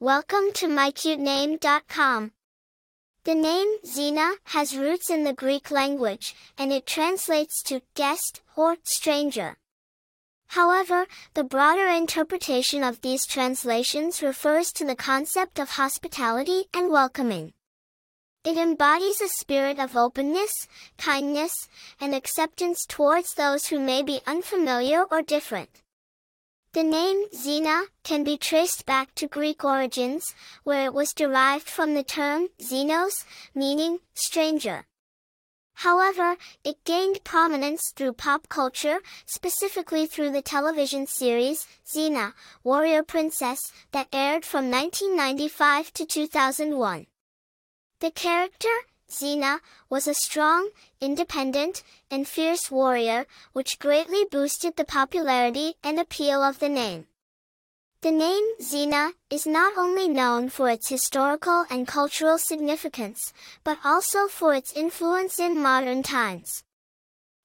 Welcome to mycutename.com. The name Xena has roots in the Greek language, and it translates to guest or stranger. However, the broader interpretation of these translations refers to the concept of hospitality and welcoming. It embodies a spirit of openness, kindness, and acceptance towards those who may be unfamiliar or different. The name Xena can be traced back to Greek origins, where it was derived from the term xenos, meaning stranger. However, it gained prominence through pop culture, specifically through the television series Xena, Warrior Princess, that aired from 1995 to 2001. The character, Xena, was a strong, independent, and fierce warrior, which greatly boosted the popularity and appeal of the name. The name Xena is not only known for its historical and cultural significance, but also for its influence in modern times.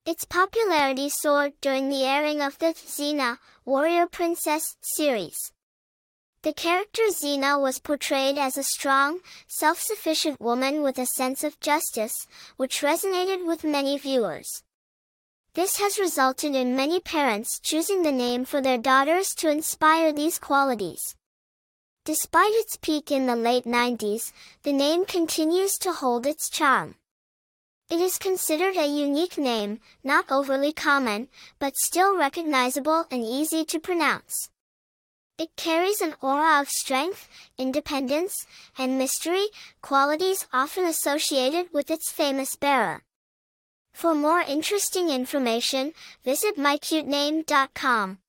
Its popularity soared during the airing of the Xena, Warrior Princess series. The character Xena was portrayed as a strong, self-sufficient woman with a sense of justice, which resonated with many viewers. This has resulted in many parents choosing the name for their daughters to inspire these qualities. Despite its peak in the late 90s, the name continues to hold its charm. It is considered a unique name, not overly common, but still recognizable and easy to pronounce. It carries an aura of strength, independence, and mystery, qualities often associated with its famous bearer. For more interesting information, visit mycutename.com.